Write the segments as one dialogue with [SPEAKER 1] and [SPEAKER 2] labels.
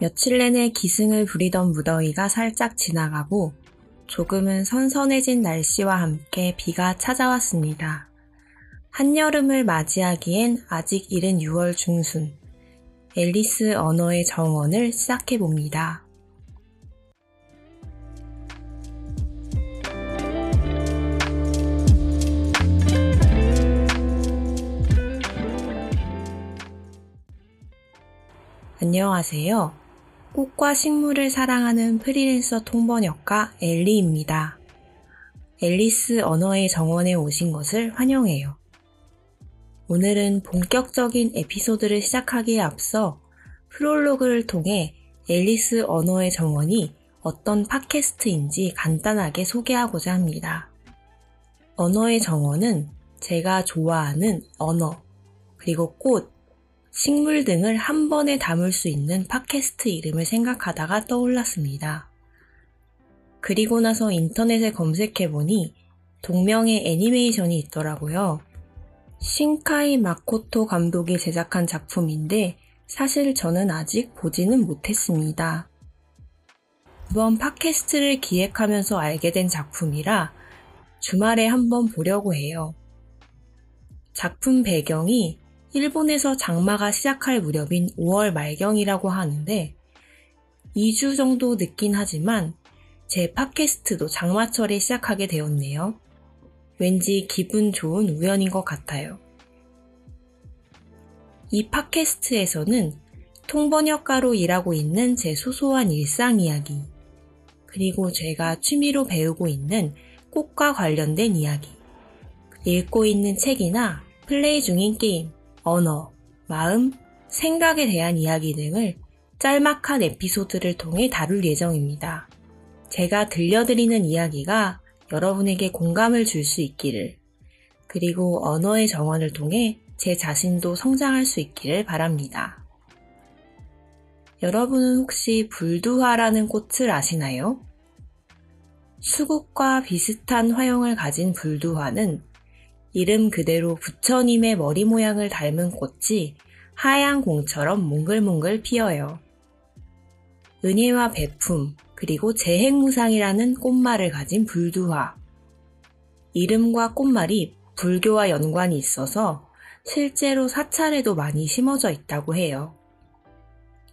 [SPEAKER 1] 며칠 내내 기승을 부리던 무더위가 살짝 지나가고 조금은 선선해진 날씨와 함께 비가 찾아왔습니다. 한여름을 맞이하기엔 아직 이른 6월 중순, 앨리스 언어의 정원을 시작해 봅니다. 안녕하세요. 꽃과 식물을 사랑하는 프리랜서 통번역가 엘리입니다. 앨리스 언어의 정원에 오신 것을 환영해요. 오늘은 본격적인 에피소드를 시작하기에 앞서 프롤로그를 통해 앨리스 언어의 정원이 어떤 팟캐스트인지 간단하게 소개하고자 합니다. 언어의 정원은 제가 좋아하는 언어, 그리고 꽃, 식물 등을 한 번에 담을 수 있는 팟캐스트 이름을 생각하다가 떠올랐습니다. 그리고 나서 인터넷에 검색해보니 동명의 애니메이션이 있더라고요. 신카이 마코토 감독이 제작한 작품인데 사실 저는 아직 보지는 못했습니다. 이번 팟캐스트를 기획하면서 알게 된 작품이라 주말에 한번 보려고 해요. 작품 배경이 일본에서 장마가 시작할 무렵인 5월 말경이라고 하는데 2주 정도 늦긴 하지만 제 팟캐스트도 장마철에 시작하게 되었네요. 왠지 기분 좋은 우연인 것 같아요. 이 팟캐스트에서는 통번역가로 일하고 있는 제 소소한 일상 이야기, 그리고 제가 취미로 배우고 있는 꽃과 관련된 이야기, 읽고 있는 책이나 플레이 중인 게임, 언어, 마음, 생각에 대한 이야기 등을 짤막한 에피소드를 통해 다룰 예정입니다. 제가 들려드리는 이야기가 여러분에게 공감을 줄 수 있기를, 그리고 언어의 정원을 통해 제 자신도 성장할 수 있기를 바랍니다. 여러분은 혹시 불두화라는 꽃을 아시나요? 수국과 비슷한 화형을 가진 불두화는 이름 그대로 부처님의 머리 모양을 닮은 꽃이 하얀 공처럼 몽글몽글 피어요. 은혜와 배품, 그리고 재행무상이라는 꽃말을 가진 불두화. 이름과 꽃말이 불교와 연관이 있어서 실제로 사찰에도 많이 심어져 있다고 해요.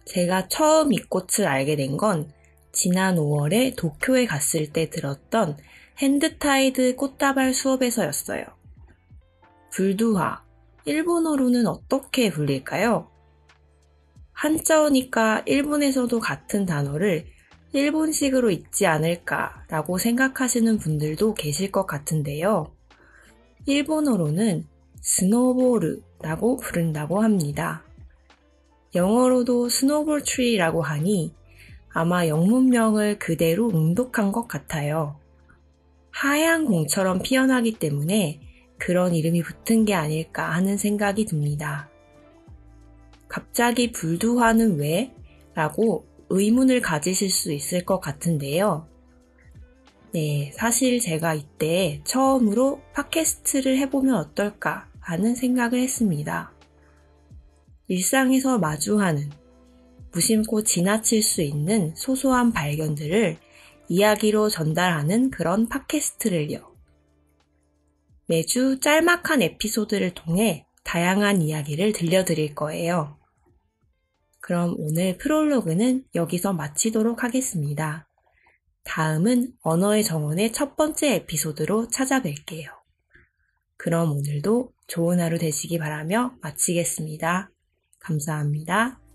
[SPEAKER 1] 제가 처음 이 꽃을 알게 된 건 지난 5월에 도쿄에 갔을 때 들었던 핸드타이드 꽃다발 수업에서였어요. 불두화. 일본어로는 어떻게 불릴까요? 한자어니까 일본에서도 같은 단어를 일본식으로 읽지 않을까라고 생각하시는 분들도 계실 것 같은데요. 일본어로는 snowball이라고 부른다고 합니다. 영어로도 snowball tree라고 하니 아마 영문명을 그대로 음독한 것 같아요. 하얀 공처럼 피어나기 때문에 그런 이름이 붙은 게 아닐까 하는 생각이 듭니다. 갑자기 불두화는 왜? 라고 의문을 가지실 수 있을 것 같은데요. 네, 사실 제가 이때 처음으로 팟캐스트를 해보면 어떨까 하는 생각을 했습니다. 일상에서 마주하는 무심코 지나칠 수 있는 소소한 발견들을 이야기로 전달하는 그런 팟캐스트를요. 매주 짤막한 에피소드를 통해 다양한 이야기를 들려드릴 거예요. 그럼 오늘 프롤로그는 여기서 마치도록 하겠습니다. 다음은 언어의 정원의 첫 번째 에피소드로 찾아뵐게요. 그럼 오늘도 좋은 하루 되시기 바라며 마치겠습니다. 감사합니다.